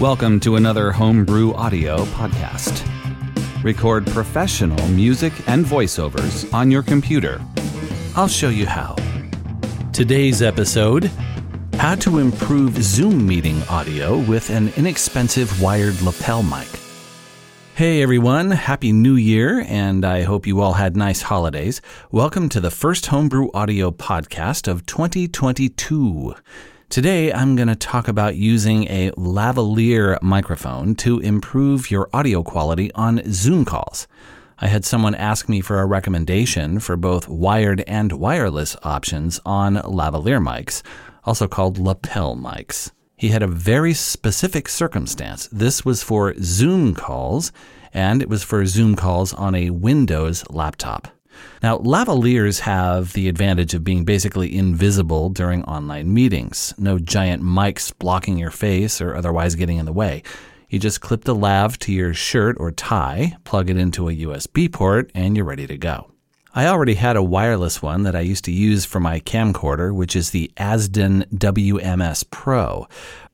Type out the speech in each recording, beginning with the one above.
Welcome to another Homebrew Audio podcast. Record professional music and voiceovers on your computer. I'll show you how. Today's episode How to improve Zoom meeting audio with an inexpensive wired lapel mic. Hey everyone, Happy New Year, and I hope you all had nice holidays. Welcome to the first Homebrew Audio podcast of 2022. Today, I'm going to talk about using a lavalier microphone to improve your audio quality on Zoom calls. I had someone ask me for a recommendation for both wired and wireless options on lavalier mics, also called lapel mics. He had a very specific circumstance. This was for Zoom calls, and it was for Zoom calls on a Windows laptop. Now, lavaliers have the advantage of being basically invisible during online meetings. No giant mics blocking your face or otherwise getting in the way. You just clip the lav to your shirt or tie, plug it into a USB port, and you're ready to go. I already had a wireless one that I used to use for my camcorder, which is the Azden WMS Pro,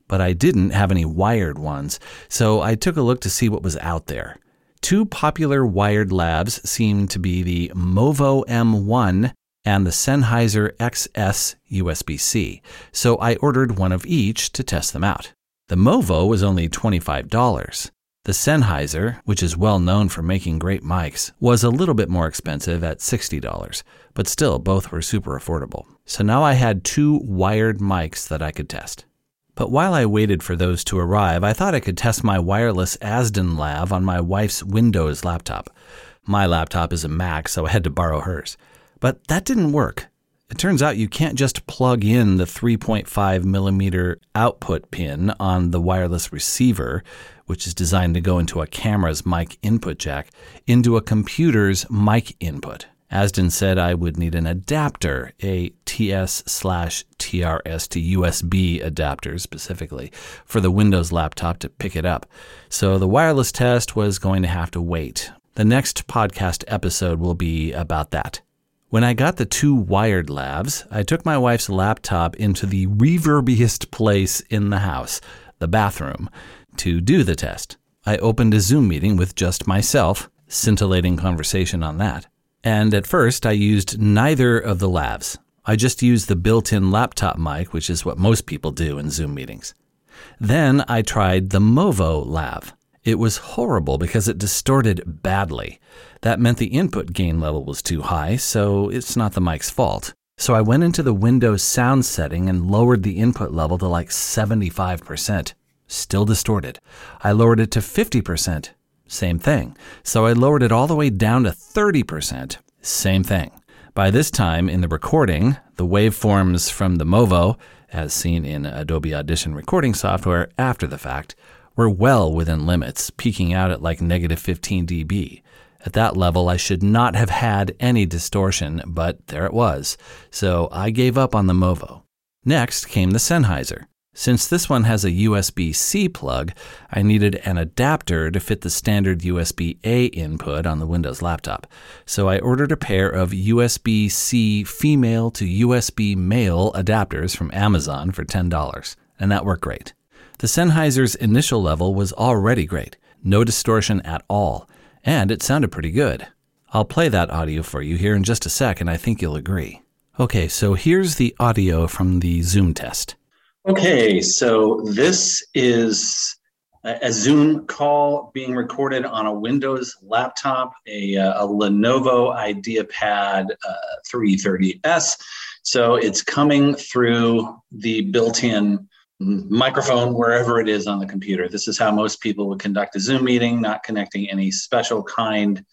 but I didn't have any wired ones, so I took a look to see what was out there. Two popular wired lavs seem to be the Movo M1 and the Sennheiser XS USB C, so I ordered one of each to test them out. The Movo was only $25. The Sennheiser, which is well known for making great mics, was a little bit more expensive at $60, but still both were super affordable. So now I had two wired mics that I could test. But while I waited for those to arrive, I thought I could test my wireless Azden Lav on my wife's Windows laptop. My laptop is a Mac, so I had to borrow hers. But that didn't work. It turns out you can't just plug in the 3.5 millimeter output pin on the wireless receiver, which is designed to go into a camera's mic input jack, into a computer's mic input. Azden said I would need an adapter, a TS slash TRS to USB adapter specifically, for the Windows laptop to pick it up. So the wireless test was going to have to wait. The next podcast episode will be about that. When I got the two wired lavs, I took my wife's laptop into the reverbiest place in the house, the bathroom, to do the test. I opened a Zoom meeting with just myself, scintillating conversation on that. And at first, I used neither of the lavs. I just used the built in laptop mic, which is what most people do in Zoom meetings. Then I tried the Movo lav. It was horrible because it distorted badly. That meant the input gain level was too high, so it's not the mic's fault. So I went into the Windows sound setting and lowered the input level to like 75%. Still distorted. I lowered it to 50%. Same thing. So I lowered it all the way down to 30%. Same thing. By this time in the recording, the waveforms from the Movo, as seen in Adobe Audition recording software after the fact, were well within limits, peaking out at like negative 15 dB. At that level, I should not have had any distortion, but there it was. So I gave up on the Movo. Next came the Sennheiser. Since this one has a USB C plug, I needed an adapter to fit the standard USB A input on the Windows laptop. So I ordered a pair of USB C female to USB male adapters from Amazon for $10, and that worked great. The Sennheiser's initial level was already great, no distortion at all, and it sounded pretty good. I'll play that audio for you here in just a sec, and I think you'll agree. Okay, so here's the audio from the Zoom test. Okay, so this is a Zoom call being recorded on a Windows laptop, a, uh, a Lenovo IdeaPad uh, 330S. So it's coming through the built in microphone wherever it is on the computer. This is how most people would conduct a Zoom meeting, not connecting any special kind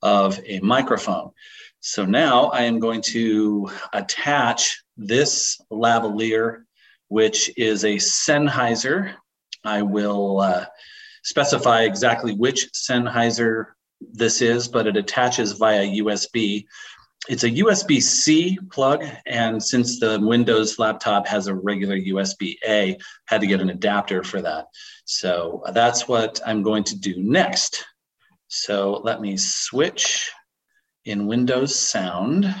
of a microphone. So now I am going to attach this lavalier which is a Sennheiser. I will uh, specify exactly which Sennheiser this is, but it attaches via USB. It's a USB C plug, and since the Windows laptop has a regular USB A, had to get an adapter for that. So that's what I'm going to do next. So let me switch in Windows Sound.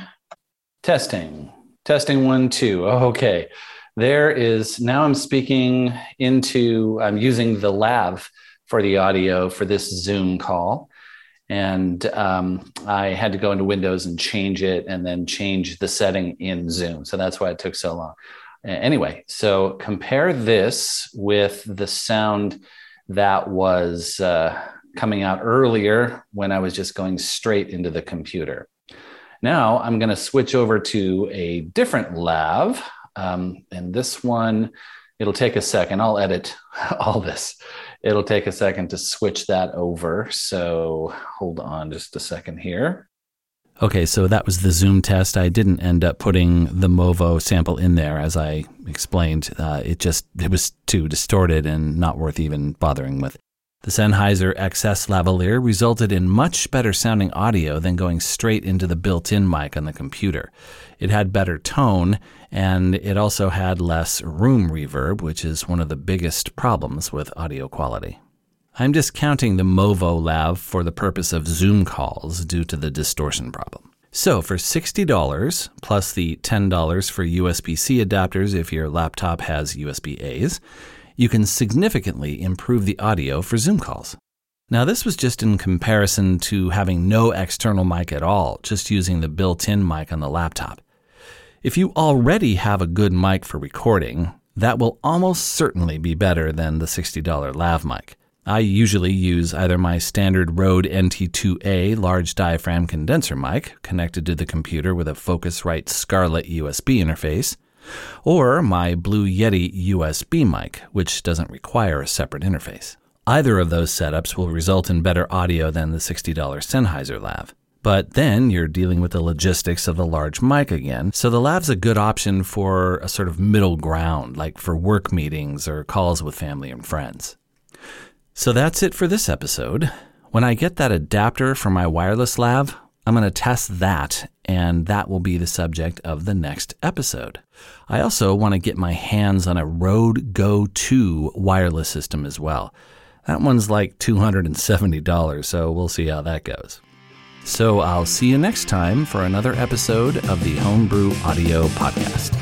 Testing, testing one, two. Okay. There is now I'm speaking into, I'm using the lav for the audio for this Zoom call. And um, I had to go into Windows and change it and then change the setting in Zoom. So that's why it took so long. Anyway, so compare this with the sound that was uh, coming out earlier when I was just going straight into the computer. Now I'm going to switch over to a different lav. Um, and this one, it'll take a second. I'll edit all this. It'll take a second to switch that over. So hold on just a second here. Okay, so that was the Zoom test. I didn't end up putting the Movo sample in there, as I explained. Uh, it just it was too distorted and not worth even bothering with. The Sennheiser XS lavalier resulted in much better sounding audio than going straight into the built in mic on the computer. It had better tone, and it also had less room reverb, which is one of the biggest problems with audio quality. I'm discounting the Movo Lav for the purpose of Zoom calls due to the distortion problem. So, for $60 plus the $10 for USB C adapters if your laptop has USB A's, you can significantly improve the audio for Zoom calls. Now, this was just in comparison to having no external mic at all, just using the built in mic on the laptop. If you already have a good mic for recording, that will almost certainly be better than the $60 lav mic. I usually use either my standard Rode NT2A large diaphragm condenser mic connected to the computer with a Focusrite Scarlett USB interface, or my Blue Yeti USB mic, which doesn't require a separate interface. Either of those setups will result in better audio than the $60 Sennheiser lav. But then you're dealing with the logistics of the large mic again, so the lav's a good option for a sort of middle ground, like for work meetings or calls with family and friends. So that's it for this episode. When I get that adapter for my wireless lav, I'm going to test that, and that will be the subject of the next episode. I also want to get my hands on a Rode Go 2 wireless system as well. That one's like $270, so we'll see how that goes. So I'll see you next time for another episode of the Homebrew Audio Podcast.